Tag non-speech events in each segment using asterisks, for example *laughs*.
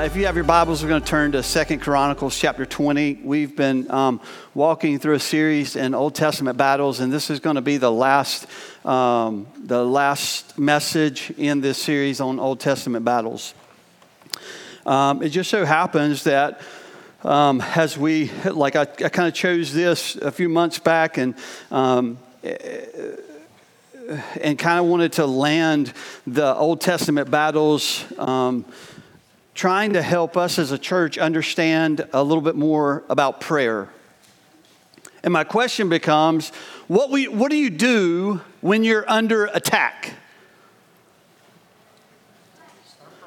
Uh, if you have your Bibles, we're going to turn to Second Chronicles chapter 20. We've been um, walking through a series in Old Testament battles, and this is going to be the last, um, the last message in this series on Old Testament battles. Um, it just so happens that um, as we, like, I, I kind of chose this a few months back, and um, and kind of wanted to land the Old Testament battles, um, trying to help us as a church understand a little bit more about prayer. And my question becomes what, we, what do you do when you're under attack?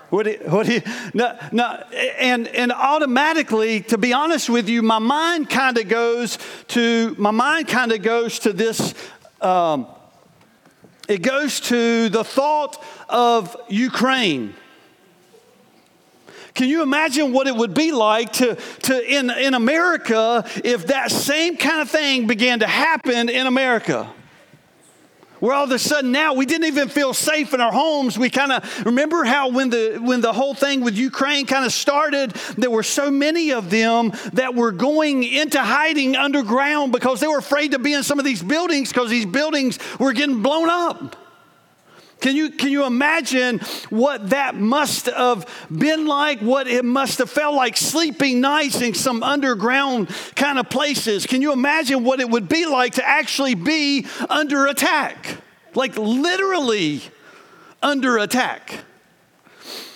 What do, you, what do you, no, no, and, and automatically, to be honest with you, my mind kind of goes to, my mind kind of goes to this, um, it goes to the thought of Ukraine. Can you imagine what it would be like to, to in, in America if that same kind of thing began to happen in America? Where all of a sudden now we didn't even feel safe in our homes. We kind of remember how when the when the whole thing with Ukraine kind of started, there were so many of them that were going into hiding underground because they were afraid to be in some of these buildings because these buildings were getting blown up. Can you, can you imagine what that must have been like? What it must have felt like sleeping nights in some underground kind of places? Can you imagine what it would be like to actually be under attack? Like literally under attack.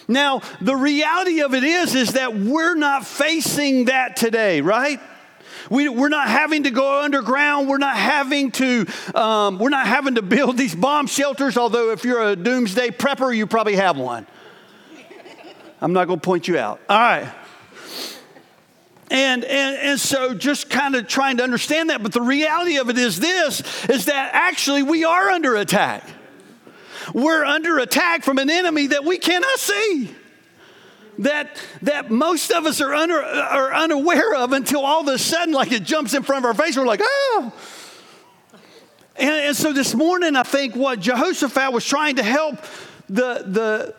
Now, the reality of it is, is that we're not facing that today, right? We, we're not having to go underground. We're not having to, um, we're not having to build these bomb shelters, although if you're a doomsday prepper, you probably have one. I'm not going to point you out. All right. And, and, and so just kind of trying to understand that. But the reality of it is this, is that actually we are under attack. We're under attack from an enemy that we cannot see that, that most of us are, under, are unaware of until all of a sudden, like it jumps in front of our face. We're like, oh. And, and so this morning, I think what Jehoshaphat was trying to help the, the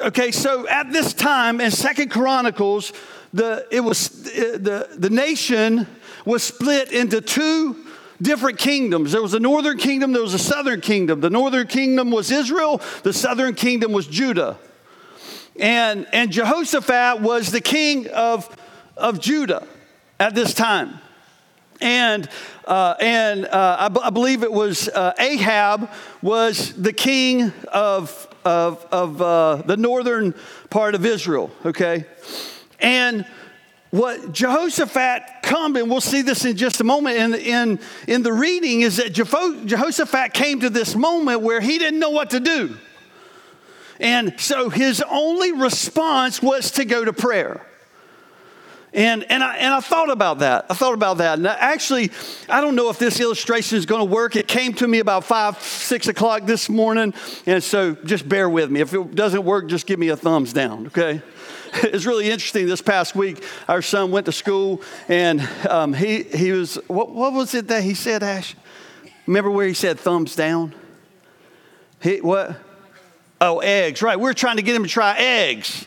okay, so at this time in Second Chronicles, the, it was, the, the nation was split into two different kingdoms. There was a northern kingdom, there was a southern kingdom. The northern kingdom was Israel, the southern kingdom was Judah. And, and Jehoshaphat was the king of, of Judah at this time. And, uh, and uh, I, b- I believe it was uh, Ahab was the king of, of, of uh, the northern part of Israel, okay? And what Jehoshaphat come, and we'll see this in just a moment in, in, in the reading, is that Jehoshaphat came to this moment where he didn't know what to do. And so his only response was to go to prayer. And, and, I, and I thought about that. I thought about that. And actually, I don't know if this illustration is going to work. It came to me about five, six o'clock this morning. And so just bear with me. If it doesn't work, just give me a thumbs down, okay? *laughs* It's really interesting. This past week, our son went to school and um, he, he was, what, what was it that he said, Ash? Remember where he said thumbs down? He, what? Oh, eggs, right. We're trying to get him to try eggs.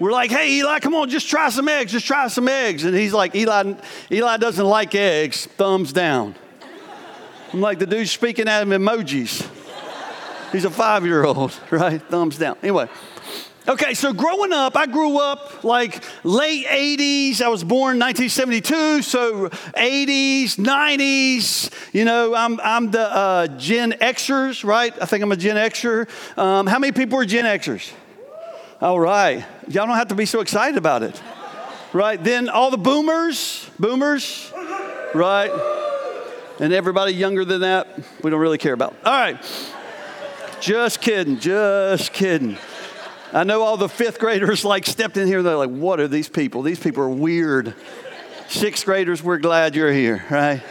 We're like, hey, Eli, come on, just try some eggs, just try some eggs. And he's like, Eli, Eli doesn't like eggs, thumbs down. I'm like, the dude's speaking at him emojis. He's a five year old, *laughs* right? Thumbs down. Anyway, Okay, so growing up, I grew up like late 80s. I was born 1972, so 80s, 90s. You know, I'm, I'm the uh, Gen Xers, right? I think I'm a Gen Xer. Um, how many people are Gen Xers? All right. Y'all don't have to be so excited about it. Right? Then all the boomers, boomers, right? And everybody younger than that, we don't really care about. All right. Just kidding, just kidding. I know all the fifth graders like stepped in here. They're like, what are these people? These people are weird. Sixth graders, we're glad you're here, right?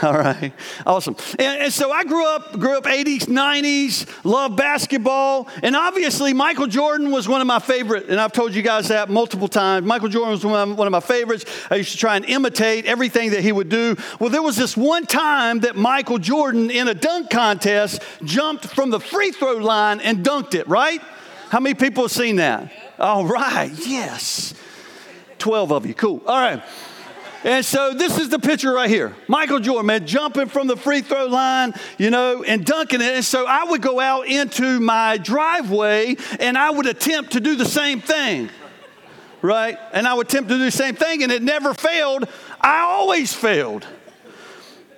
*laughs* All right, awesome. And, and, so I grew up, grew up 80s, 90s, loved basketball, and obviously Michael Jordan was one of my favorite. And I've told you guys that multiple times. Michael Jordan was one of, one of my favorites. I used to try and imitate everything that he would do. Well, there was this one time that Michael Jordan in a dunk contest jumped from the free throw line and dunked it. Right? How many people have seen that? All right, yes. 12 of you, cool. All right. And so this is the picture right here. Michael Jordan, man, jumping from the free throw line, you know, and dunking it. And so I would go out into my driveway and I would attempt to do the same thing. Right? And I would attempt to do the same thing and it never failed. I always failed.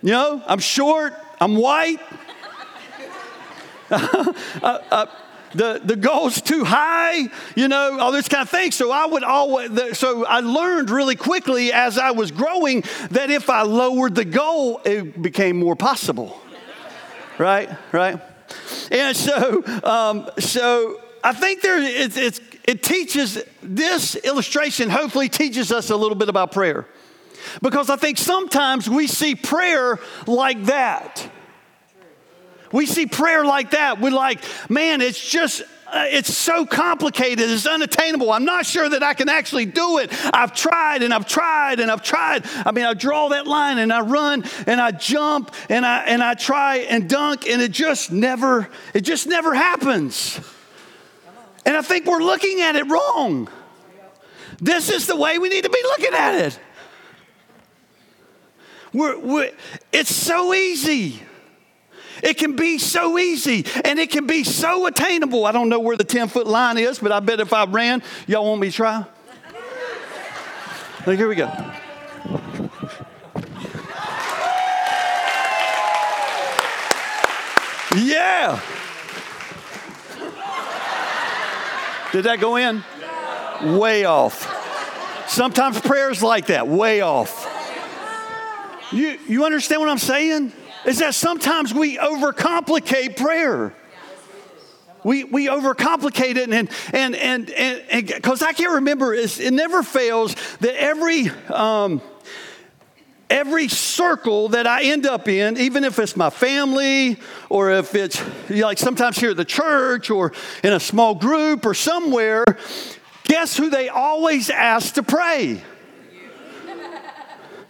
You know, I'm short, I'm white. *laughs* uh, uh, the, the goal's too high, you know, all this kind of thing. So I would always, so I learned really quickly as I was growing that if I lowered the goal, it became more possible. right? Right? And so, um, so I think there, it, it's, it teaches, this illustration hopefully teaches us a little bit about prayer. Because I think sometimes we see prayer like that. We see prayer like that. We're like, man, it's just uh, it's so complicated, it's unattainable. I'm not sure that I can actually do it. I've tried and I've tried and I've tried. I mean, I draw that line and I run and I jump and I and I try and dunk and it just never it just never happens. And I think we're looking at it wrong. This is the way we need to be looking at it. We're, we're, it's so easy. It can be so easy and it can be so attainable. I don't know where the 10 foot line is, but I bet if I ran, y'all want me to try? Look, here we go. Yeah. Did that go in? Way off. Sometimes prayers like that, way off. You, you understand what I'm saying? Is that sometimes we overcomplicate prayer. We, we overcomplicate it, and and and and because I can't remember, it never fails that every um, every circle that I end up in, even if it's my family or if it's you know, like sometimes here at the church or in a small group or somewhere, guess who they always ask to pray?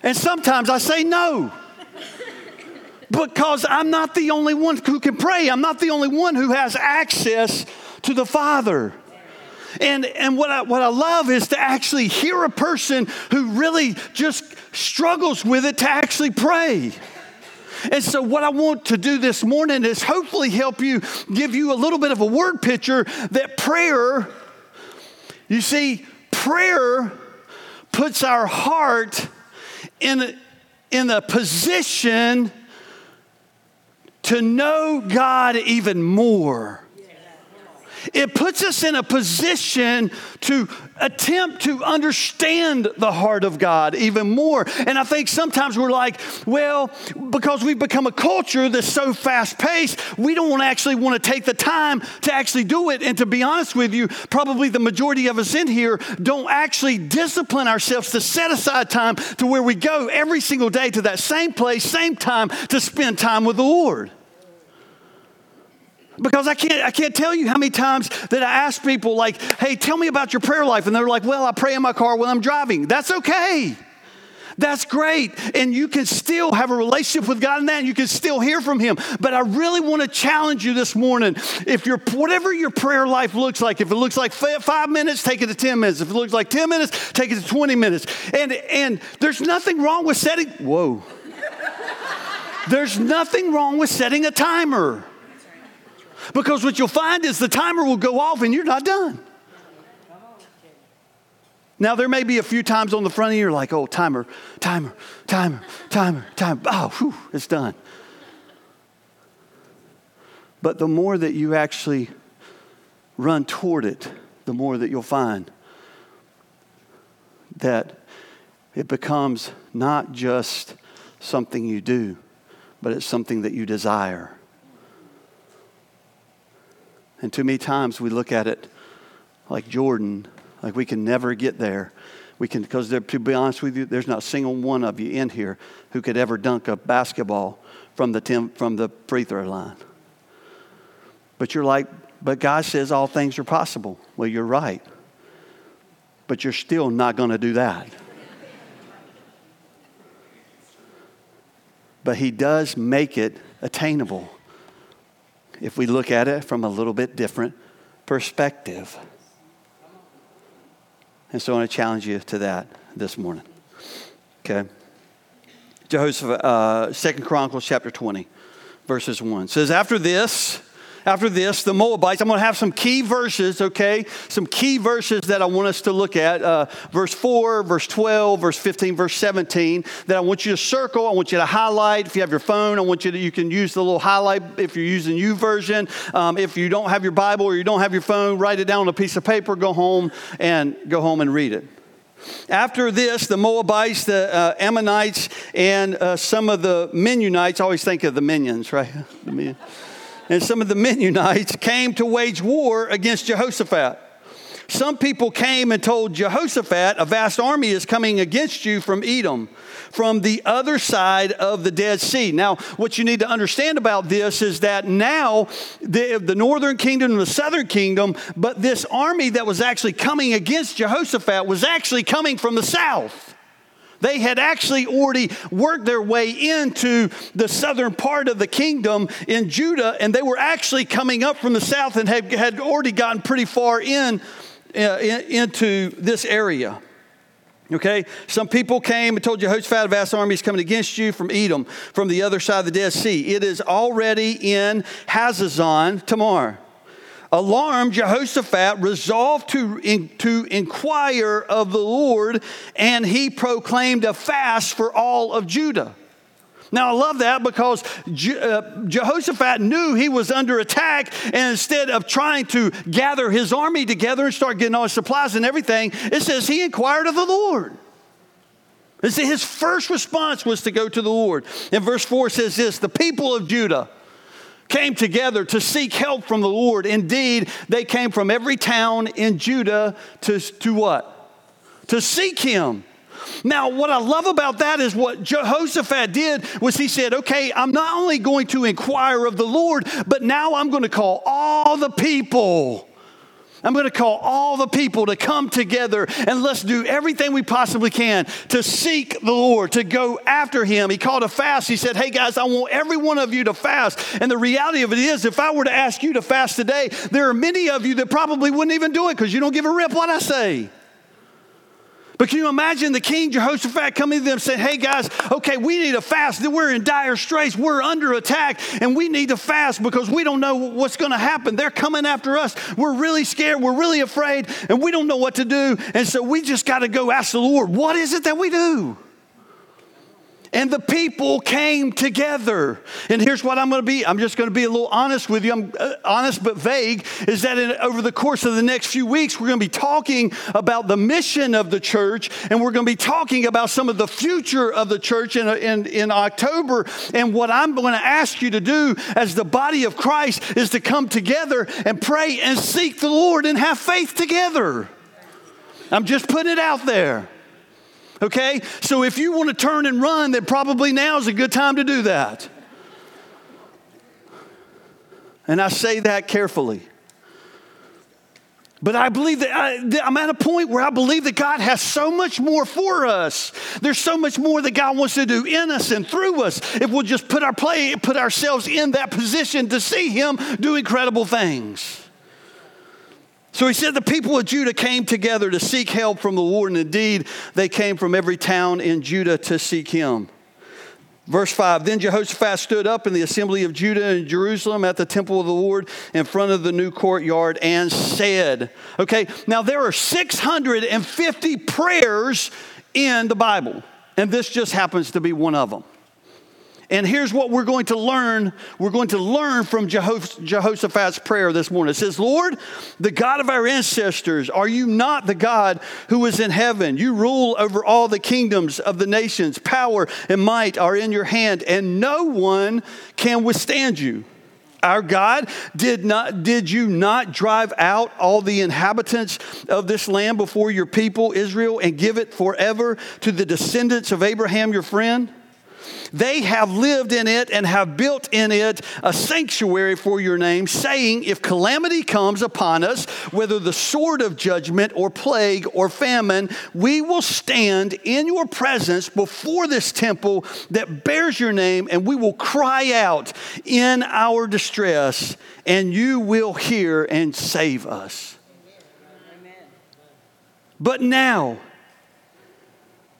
And sometimes I say no because I'm not the only one who can pray. I'm not the only one who has access to the Father. And, and what, I, what I love is to actually hear a person who really just struggles with it to actually pray. And so, what I want to do this morning is hopefully help you, give you a little bit of a word picture that prayer, you see, prayer puts our heart in, in a position to know God even more. It puts us in a position to attempt to understand the heart of God even more. And I think sometimes we're like, well, because we've become a culture that's so fast paced, we don't actually want to take the time to actually do it. And to be honest with you, probably the majority of us in here don't actually discipline ourselves to set aside time to where we go every single day to that same place, same time to spend time with the Lord. Because I can't, I can't tell you how many times that I ask people, like, hey, tell me about your prayer life. And they're like, well, I pray in my car when I'm driving. That's okay. That's great. And you can still have a relationship with God in that, and you can still hear from Him. But I really want to challenge you this morning. If your whatever your prayer life looks like, if it looks like five minutes, take it to 10 minutes. If it looks like 10 minutes, take it to 20 minutes. And and there's nothing wrong with setting, whoa. *laughs* there's nothing wrong with setting a timer. Because what you'll find is the timer will go off and you're not done. Now, there may be a few times on the front of you, you're like, oh, timer, timer, timer, timer, timer. Oh, whew, it's done. But the more that you actually run toward it, the more that you'll find that it becomes not just something you do, but it's something that you desire. And too many times we look at it like Jordan, like we can never get there. We can, because to be honest with you, there's not a single one of you in here who could ever dunk a basketball from the, ten, from the free throw line. But you're like, but God says all things are possible. Well, you're right. But you're still not going to do that. but He does make it attainable if we look at it from a little bit different perspective. And so I want to challenge you to that this morning. Okay? Jehoshaphat, uh, 2 Chronicles chapter 20, verses 1 says, After this, after this, the Moabites, I'm going to have some key verses, okay? Some key verses that I want us to look at. Uh, verse 4, verse 12, verse 15, verse 17, that I want you to circle. I want you to highlight. If you have your phone, I want you to, you can use the little highlight if you're using YouVersion. Um, if you don't have your Bible or you don't have your phone, write it down on a piece of paper, go home and go home and read it. After this, the Moabites, the uh, Ammonites, and uh, some of the Mennonites, I always think of the minions, right? *laughs* and some of the Mennonites came to wage war against Jehoshaphat. Some people came and told Jehoshaphat, A vast army is coming against you from Edom, from the other side of the Dead Sea. Now, what you need to understand about this is that now the, the northern kingdom and the southern kingdom, but this army that was actually coming against Jehoshaphat was actually coming from the south. They had actually already worked their way into the southern part of the kingdom in Judah, and they were actually coming up from the south and had, had already gotten pretty far in, uh, in into this area. Okay, some people came and told Jehoshaphat, a vast army is coming against you from Edom, from the other side of the Dead Sea. It is already in Hazazon Tamar. Alarmed, Jehoshaphat resolved to, in, to inquire of the Lord, and he proclaimed a fast for all of Judah. Now, I love that because Je- uh, Jehoshaphat knew he was under attack, and instead of trying to gather his army together and start getting all his supplies and everything, it says he inquired of the Lord. His first response was to go to the Lord. And verse 4 says this The people of Judah, came together to seek help from the Lord. Indeed, they came from every town in Judah to, to what? To seek him. Now, what I love about that is what Jehoshaphat did was he said, okay, I'm not only going to inquire of the Lord, but now I'm going to call all the people I'm going to call all the people to come together and let's do everything we possibly can to seek the Lord, to go after Him. He called a fast. He said, Hey guys, I want every one of you to fast. And the reality of it is, if I were to ask you to fast today, there are many of you that probably wouldn't even do it because you don't give a rip what I say. But can you imagine the king Jehoshaphat coming to them saying, Hey guys, okay, we need to fast. We're in dire straits. We're under attack and we need to fast because we don't know what's going to happen. They're coming after us. We're really scared. We're really afraid and we don't know what to do. And so we just got to go ask the Lord, What is it that we do? And the people came together. And here's what I'm going to be I'm just going to be a little honest with you. I'm uh, honest but vague. Is that in, over the course of the next few weeks, we're going to be talking about the mission of the church, and we're going to be talking about some of the future of the church in, in, in October. And what I'm going to ask you to do as the body of Christ is to come together and pray and seek the Lord and have faith together. I'm just putting it out there. Okay? So if you want to turn and run, then probably now is a good time to do that. And I say that carefully. But I believe that I, am at a point where I believe that God has so much more for us. There's so much more that God wants to do in us and through us if we'll just put our play, put ourselves in that position to see Him do incredible things. So he said the people of Judah came together to seek help from the Lord, and indeed they came from every town in Judah to seek him. Verse 5 Then Jehoshaphat stood up in the assembly of Judah and Jerusalem at the temple of the Lord in front of the new courtyard and said, Okay, now there are 650 prayers in the Bible, and this just happens to be one of them. And here's what we're going to learn. We're going to learn from Jehoshaphat's prayer this morning. It says, Lord, the God of our ancestors, are you not the God who is in heaven? You rule over all the kingdoms of the nations. Power and might are in your hand, and no one can withstand you. Our God, did, not, did you not drive out all the inhabitants of this land before your people, Israel, and give it forever to the descendants of Abraham, your friend? They have lived in it and have built in it a sanctuary for your name, saying, If calamity comes upon us, whether the sword of judgment or plague or famine, we will stand in your presence before this temple that bears your name, and we will cry out in our distress, and you will hear and save us. But now,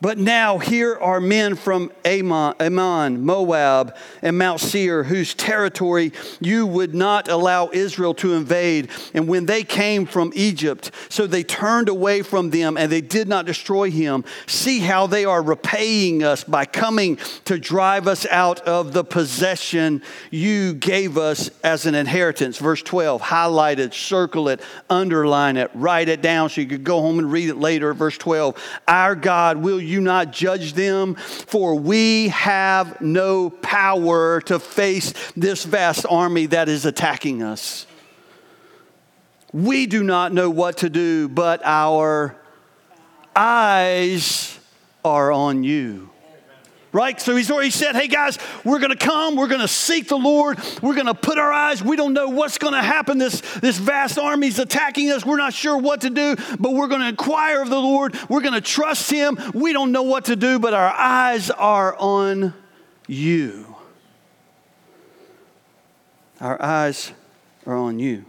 but now here are men from Ammon, Ammon, Moab, and Mount Seir, whose territory you would not allow Israel to invade. And when they came from Egypt, so they turned away from them and they did not destroy him. See how they are repaying us by coming to drive us out of the possession you gave us as an inheritance. Verse 12, highlight it, circle it, underline it, write it down so you could go home and read it later. Verse 12, our God will you not judge them? For we have no power to face this vast army that is attacking us. We do not know what to do, but our eyes are on you right? So he's already said, hey guys, we're going to come, we're going to seek the Lord, we're going to put our eyes, we don't know what's going to happen. This, this vast army's attacking us, we're not sure what to do, but we're going to inquire of the Lord, we're going to trust him. We don't know what to do, but our eyes are on you. Our eyes are on you.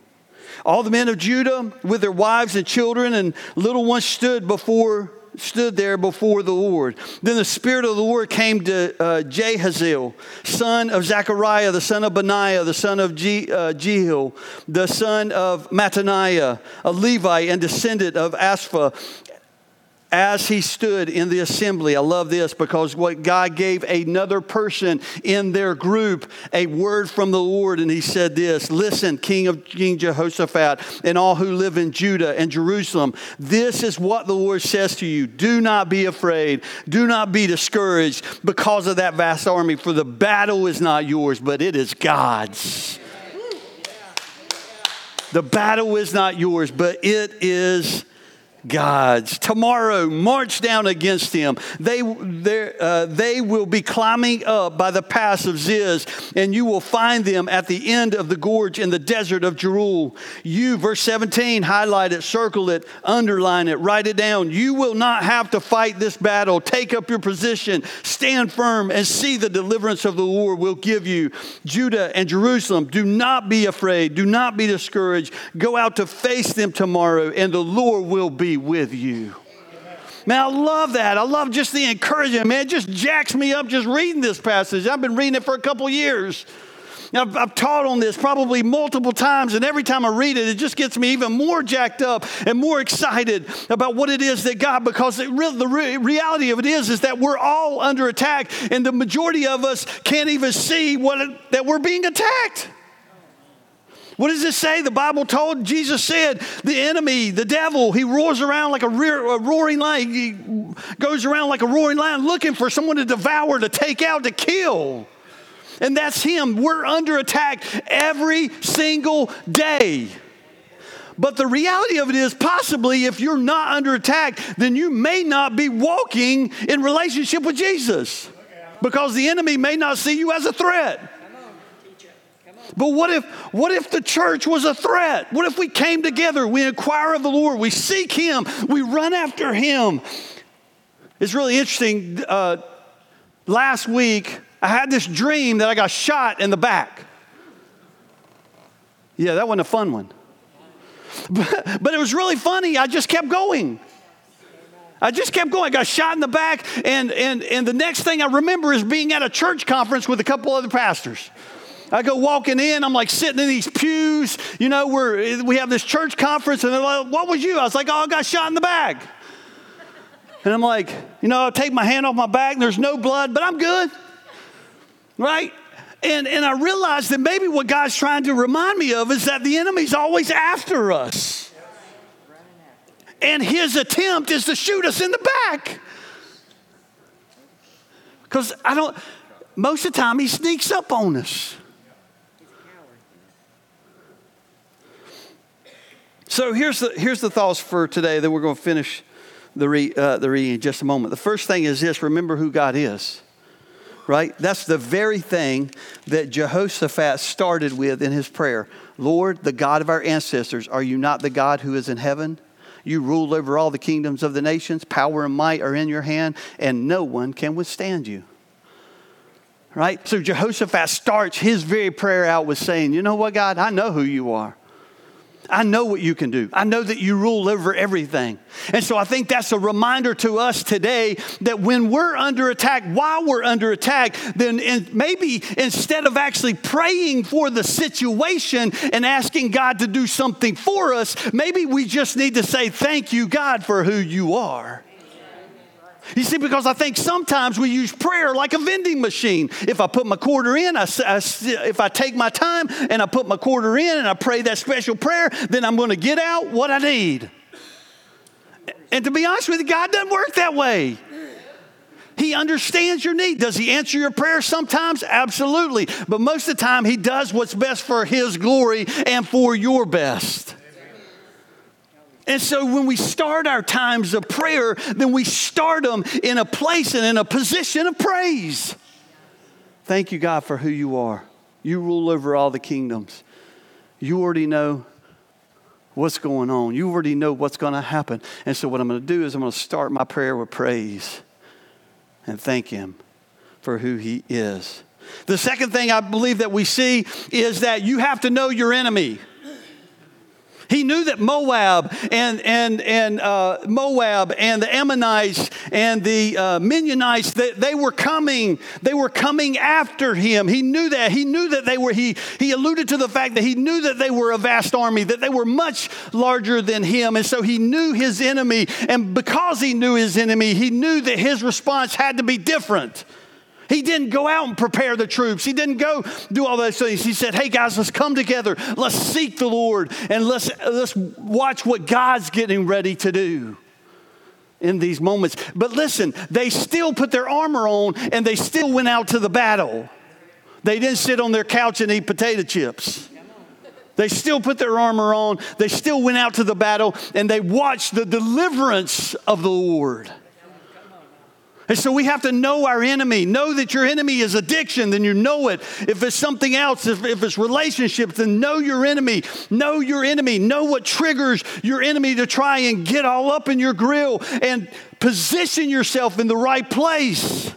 All the men of Judah, with their wives and children and little ones, stood before stood there before the Lord. Then the Spirit of the Lord came to uh, Jahaziel, son of Zechariah, the son of Benaiah, the son of Je- uh, Jehiel, the son of Mattaniah, a Levite and descendant of Asaph, as he stood in the assembly. I love this because what God gave another person in their group a word from the Lord, and he said this Listen, King of King Jehoshaphat, and all who live in Judah and Jerusalem, this is what the Lord says to you Do not be afraid, do not be discouraged because of that vast army, for the battle is not yours, but it is God's. The battle is not yours, but it is gods. Tomorrow, march down against them. They, uh, they will be climbing up by the pass of Ziz, and you will find them at the end of the gorge in the desert of Jeruel. You, verse 17, highlight it, circle it, underline it, write it down. You will not have to fight this battle. Take up your position, stand firm, and see the deliverance of the Lord will give you. Judah and Jerusalem, do not be afraid, do not be discouraged. Go out to face them tomorrow, and the Lord will be with you. Man, I love that. I love just the encouragement, man. It just jacks me up just reading this passage. I've been reading it for a couple years. I've, I've, taught on this probably multiple times, and every time I read it, it just gets me even more jacked up and more excited about what it is that God, because it, the re- reality of it is, is that we're all under attack, and the majority of us can't even see what it, that we're being attacked. What does it say? The Bible told, Jesus said, the enemy, the devil, he roars around like a, rear, a roaring lion. He goes around like a roaring lion looking for someone to devour, to take out, to kill. And that's him. We're under attack every single day. But the reality of it is, possibly, if you're not under attack, then you may not be walking in relationship with Jesus because the enemy may not see you as a threat. But what if, what if the church was a threat? What if we came together, we inquire of the Lord, we seek Him, we run after Him? It's really interesting. Uh, last week, I had this dream that I got shot in the back. Yeah, that wasn't a fun one. *laughs* But, but it was really funny. I just kept going. I just kept going. I got shot in the back, and, and, and the next thing I remember is being at a church conference with a couple other pastors. I go walking in, I'm like sitting in these pews, you know, where we have this church conference, and they're like, What was you? I was like, Oh, I got shot in the back. And I'm like, You know, I take my hand off my back, and there's no blood, but I'm good. Right? And, and I realized that maybe what God's trying to remind me of is that the enemy's always after us. And his attempt is to shoot us in the back. Because I don't, most of the time, he sneaks up on us. So here's the, here's the thoughts for today that we're going to finish the, re, uh, the reading in just a moment. The first thing is this remember who God is, right? That's the very thing that Jehoshaphat started with in his prayer Lord, the God of our ancestors, are you not the God who is in heaven? You rule over all the kingdoms of the nations. Power and might are in your hand, and no one can withstand you. Right? So Jehoshaphat starts his very prayer out with saying, You know what, God? I know who you are. I know what you can do. I know that you rule over everything. And so I think that's a reminder to us today that when we're under attack, while we're under attack, then in, maybe instead of actually praying for the situation and asking God to do something for us, maybe we just need to say, Thank you, God, for who you are. You see, because I think sometimes we use prayer like a vending machine. If I put my quarter in, I, I, if I take my time and I put my quarter in and I pray that special prayer, then I'm going to get out what I need. And to be honest with you, God doesn't work that way. He understands your need. Does he answer your prayer sometimes? Absolutely. But most of the time, he does what's best for his glory and for your best. And so when we start our times of prayer, then we start them in a place and in a position of praise. Thank you, God, for who you are. You rule over all the kingdoms. You already know what's going on, you already know what's going to happen. And so, what I'm going to do is I'm going to start my prayer with praise and thank Him for who He is. The second thing I believe that we see is that you have to know your enemy. He knew that Moab and, and, and uh, Moab and the Ammonites and the uh, Midianites, they, they were coming. They were coming after him. He knew that. He knew that they were, he, he alluded to the fact that he knew that they were a vast army, that they were much larger than him. And so he knew his enemy. And because he knew his enemy, he knew that his response had to be different. He didn't go out and prepare the troops. He didn't go do all those things. He said, Hey guys, let's come together. Let's seek the Lord and let's, let's watch what God's getting ready to do in these moments. But listen, they still put their armor on and they still went out to the battle. They didn't sit on their couch and eat potato chips. They still put their armor on. They still went out to the battle and they watched the deliverance of the Lord. And so we have to know our enemy. Know that your enemy is addiction, then you know it. If it's something else, if, if it's relationships, then know your enemy. Know your enemy. Know what triggers your enemy to try and get all up in your grill and position yourself in the right place.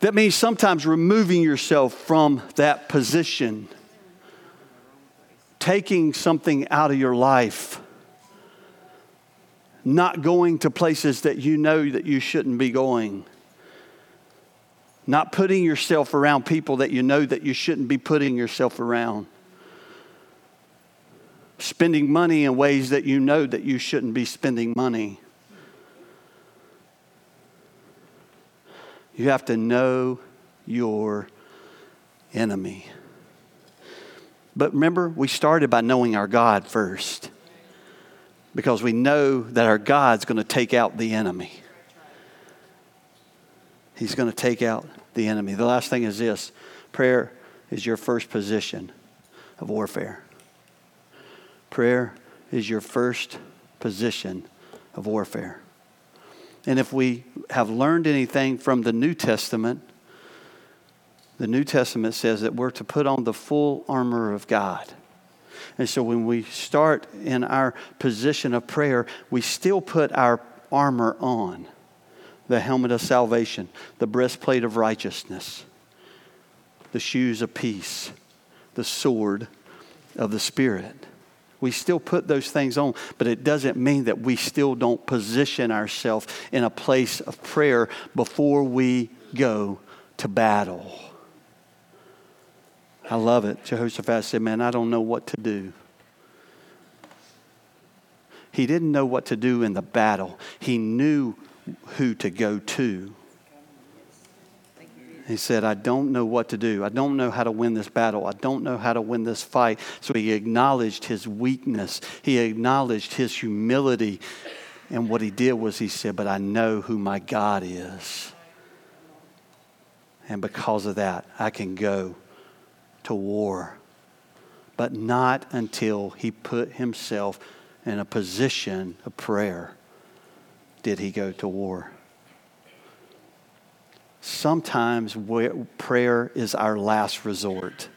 That means sometimes removing yourself from that position, taking something out of your life not going to places that you know that you shouldn't be going, not putting yourself around people that you know that you shouldn't be putting yourself around, spending money in ways that you know that you shouldn't be spending money. You have to know your enemy. But remember, we started by knowing our God first because we know that our God's going to take out the enemy. He's going to take out the enemy. The last thing is this prayer is your first position of warfare. Prayer is your first position of warfare. And if we have learned anything from the New Testament, the New Testament says that we're to put on the full armor of God. And so when we start in our position of prayer, we still put our armor on the helmet of salvation, the breastplate of righteousness, the shoes of peace, the sword of the Spirit. We still put those things on, but it doesn't mean that we still don't position ourselves in a place of prayer before we go to battle. I love it. Jehoshaphat said, Man, I don't know what to do. He didn't know what to do in the battle, he knew who to go to. He said, I don't know what to do. I don't know how to win this battle. I don't know how to win this fight. So he acknowledged his weakness. He acknowledged his humility. And what he did was he said, But I know who my God is. And because of that, I can go to war, but not until he put himself in a position of prayer did he go to war. Sometimes prayer is our last resort.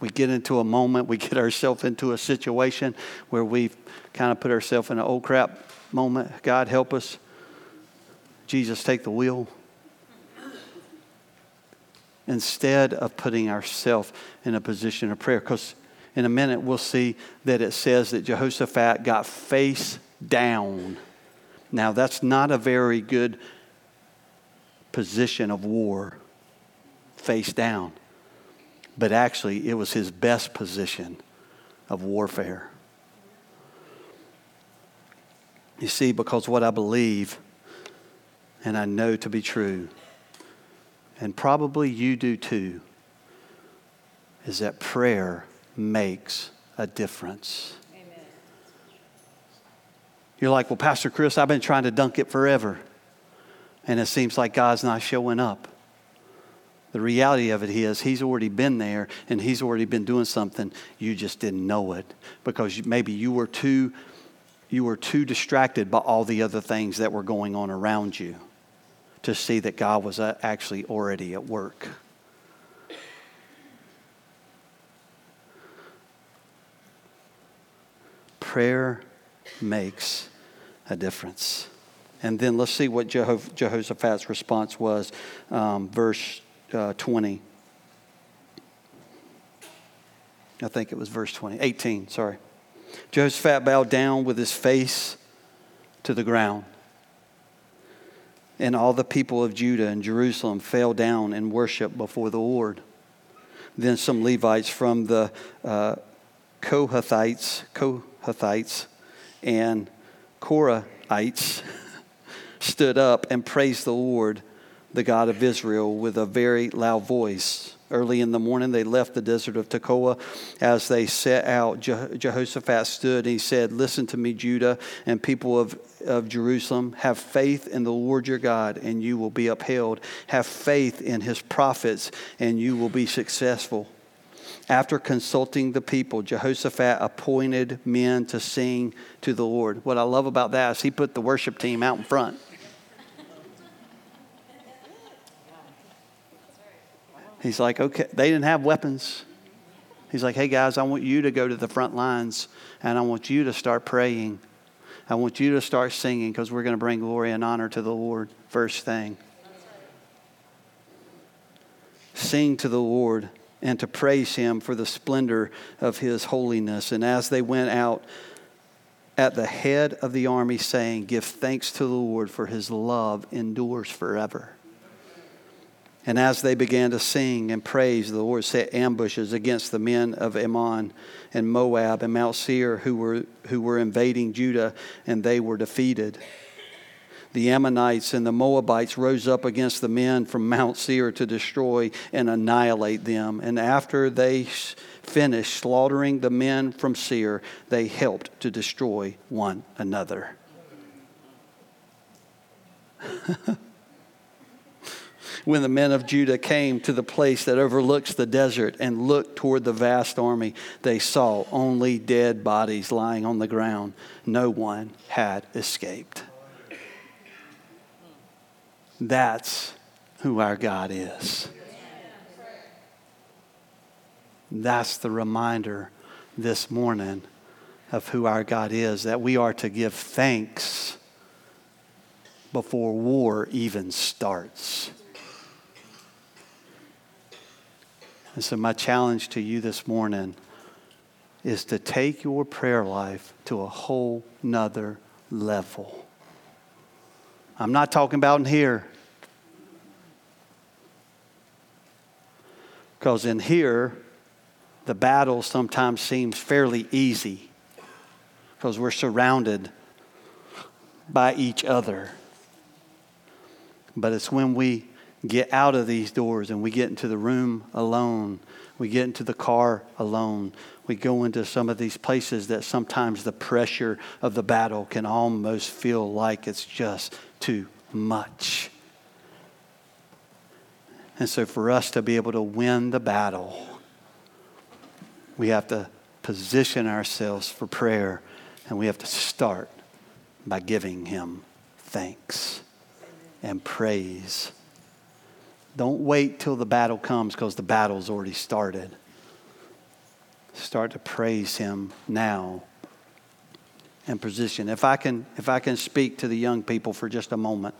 We get into a moment, we get ourselves into a situation where we've kind of put ourselves in an old crap moment. God help us. Jesus, take the wheel. Instead of putting ourselves in a position of prayer. Because in a minute, we'll see that it says that Jehoshaphat got face down. Now, that's not a very good position of war, face down. But actually, it was his best position of warfare. You see, because what I believe and I know to be true, and probably you do too, is that prayer makes a difference. Amen. You're like, well, Pastor Chris, I've been trying to dunk it forever, and it seems like God's not showing up. The reality of it is, He's already been there and He's already been doing something. You just didn't know it because maybe you were too, you were too distracted by all the other things that were going on around you to see that God was uh, actually already at work. Prayer makes a difference. And then let's see what Jehoshaphat's response was. Um, verse uh, 20. I think it was verse 20, 18, sorry. Jehoshaphat bowed down with his face to the ground. And all the people of Judah and Jerusalem fell down and worshiped before the Lord. Then some Levites from the uh, Kohathites, Kohathites and Korahites stood up and praised the Lord the God of Israel with a very loud voice. Early in the morning, they left the desert of Tekoa. As they set out, Jehoshaphat stood and he said, Listen to me, Judah and people of, of Jerusalem. Have faith in the Lord your God, and you will be upheld. Have faith in his prophets, and you will be successful. After consulting the people, Jehoshaphat appointed men to sing to the Lord. What I love about that is he put the worship team out in front. He's like, okay, they didn't have weapons. He's like, hey guys, I want you to go to the front lines and I want you to start praying. I want you to start singing because we're going to bring glory and honor to the Lord first thing. Sing to the Lord and to praise Him for the splendor of His holiness. And as they went out at the head of the army, saying, Give thanks to the Lord, for His love endures forever. And as they began to sing and praise, the Lord set ambushes against the men of Ammon and Moab and Mount Seir who were, who were invading Judah, and they were defeated. The Ammonites and the Moabites rose up against the men from Mount Seir to destroy and annihilate them. And after they finished slaughtering the men from Seir, they helped to destroy one another. *laughs* when the men of Judah came to the place that overlooks the desert and looked toward the vast army, they saw only dead bodies lying on the ground. No one had escaped. That's who our God is. That's the reminder this morning of who our God is, that we are to give thanks before war even starts. And so, my challenge to you this morning is to take your prayer life to a whole nother level. I'm not talking about in here. Because in here, the battle sometimes seems fairly easy because we're surrounded by each other. But it's when we get out of these doors and we get into the room alone. We get into the car alone. We go into some of these places that sometimes the pressure of the battle can almost feel like it's just too much. And so, for us to be able to win the battle, we have to position ourselves for prayer and we have to start by giving Him thanks and praise. Don't wait till the battle comes because the battle's already started. Start to praise him now and position. If I can if I can speak to the young people for just a moment.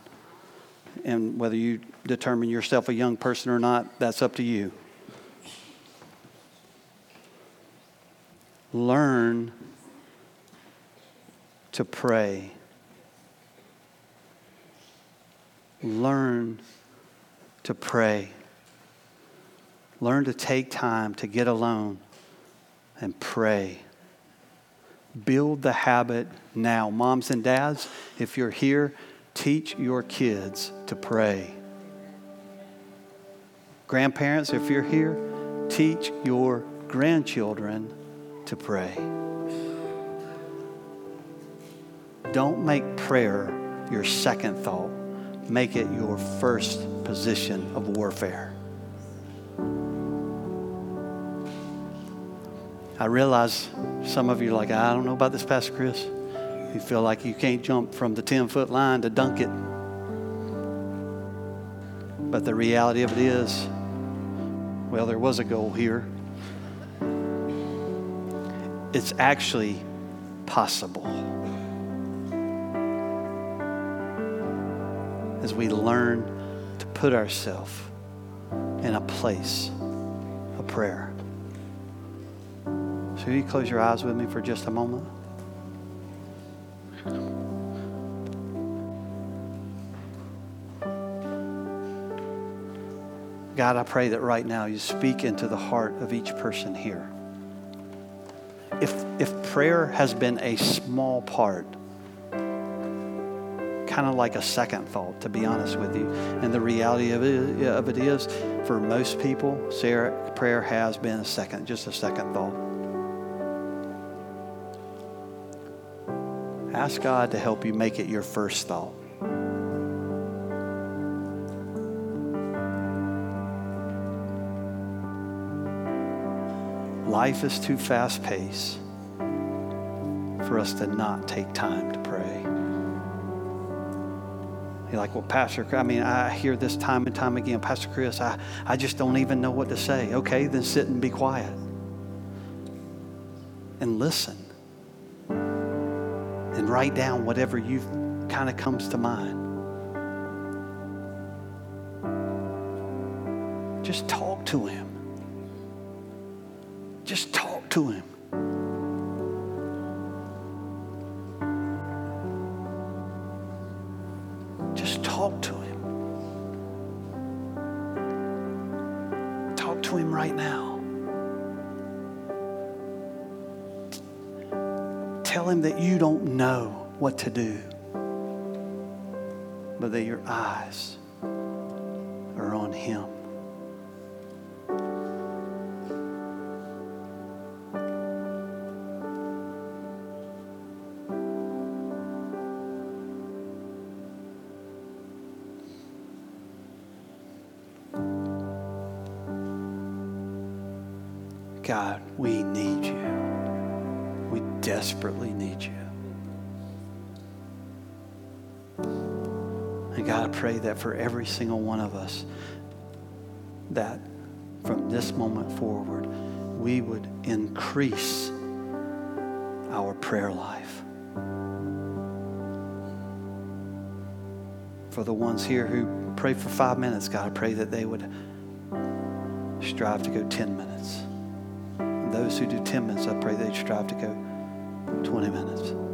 and whether you determine yourself a young person or not, that's up to you. Learn to pray. Learn to pray. Learn to take time to get alone and pray. Build the habit now. Moms and dads, if you're here, teach your kids to pray. Grandparents, if you're here, teach your grandchildren to pray. Don't make prayer your second thought, make it your first position of warfare. I realize some of you are like, I don't know about this, Pastor Chris. You feel like you can't jump from the 10 foot line to dunk it. But the reality of it is, well, there was a goal here. It's actually possible. As we learn put ourselves in a place of prayer. So, you close your eyes with me for just a moment? God, I pray that right now you speak into the heart of each person here. If, if prayer has been a small part, kind of like a second thought, to be honest with you, and the reality of it, of it is, for most people, Sarah, prayer has been a second, just a second thought. Ask God to help you make it your first thought. Life is too fast paced for us to not take time to pray. You're like, well, Pastor, I mean, I hear this time and time again. Pastor Chris, I, I just don't even know what to say. Okay, then sit and be quiet and listen and write down whatever you kind of comes to mind. Just talk to him. Just talk to him. What to do, but that your eyes are on him. God, we need you. We desperately need you. God, I pray that for every single one of us, that from this moment forward, we would increase our prayer life. For the ones here who pray for five minutes, God, I pray that they would strive to go 10 minutes. And those who do 10 minutes, I pray they'd strive to go 20 minutes.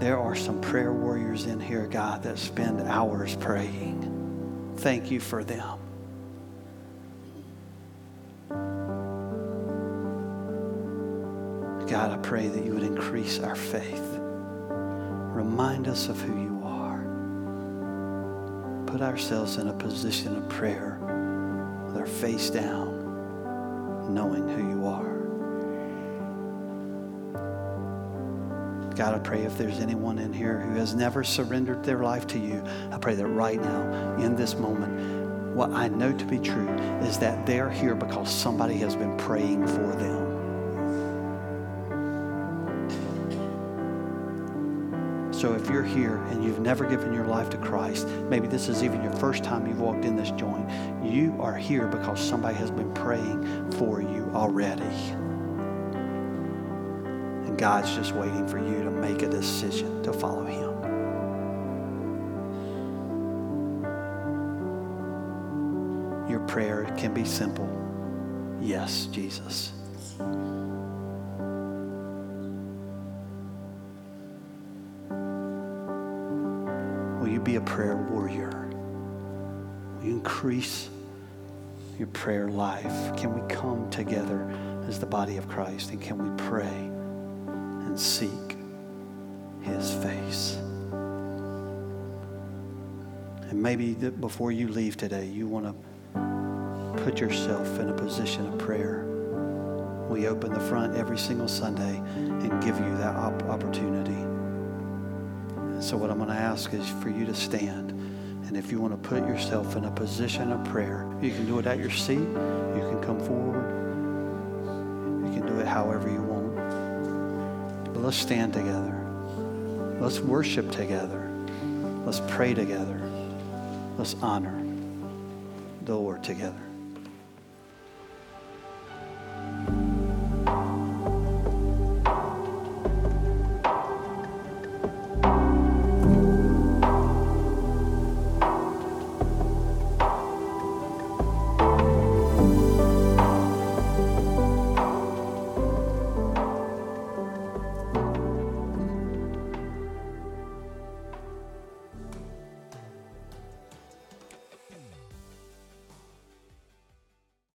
There are some prayer warriors in here, God, that spend hours praying. Thank you for them. God, I pray that you would increase our faith. Remind us of who you are. Put ourselves in a position of prayer with our face down, knowing who you are. God, I pray if there's anyone in here who has never surrendered their life to you, I pray that right now, in this moment, what I know to be true is that they're here because somebody has been praying for them. So if you're here and you've never given your life to Christ, maybe this is even your first time you've walked in this joint, you are here because somebody has been praying for you already. And God's just waiting for you to make a decision to follow Him. Your prayer can be simple Yes, Jesus. Will you be a prayer warrior? Will you increase your prayer life? Can we come together as the body of Christ and can we pray? And seek his face? And maybe before you leave today, you want to put yourself in a position of prayer. We open the front every single Sunday and give you that op- opportunity. So, what I'm going to ask is for you to stand. And if you want to put yourself in a position of prayer, you can do it at your seat. You can come forward. You can do it however you want. Let's stand together. Let's worship together. Let's pray together. Let's honor the Lord together.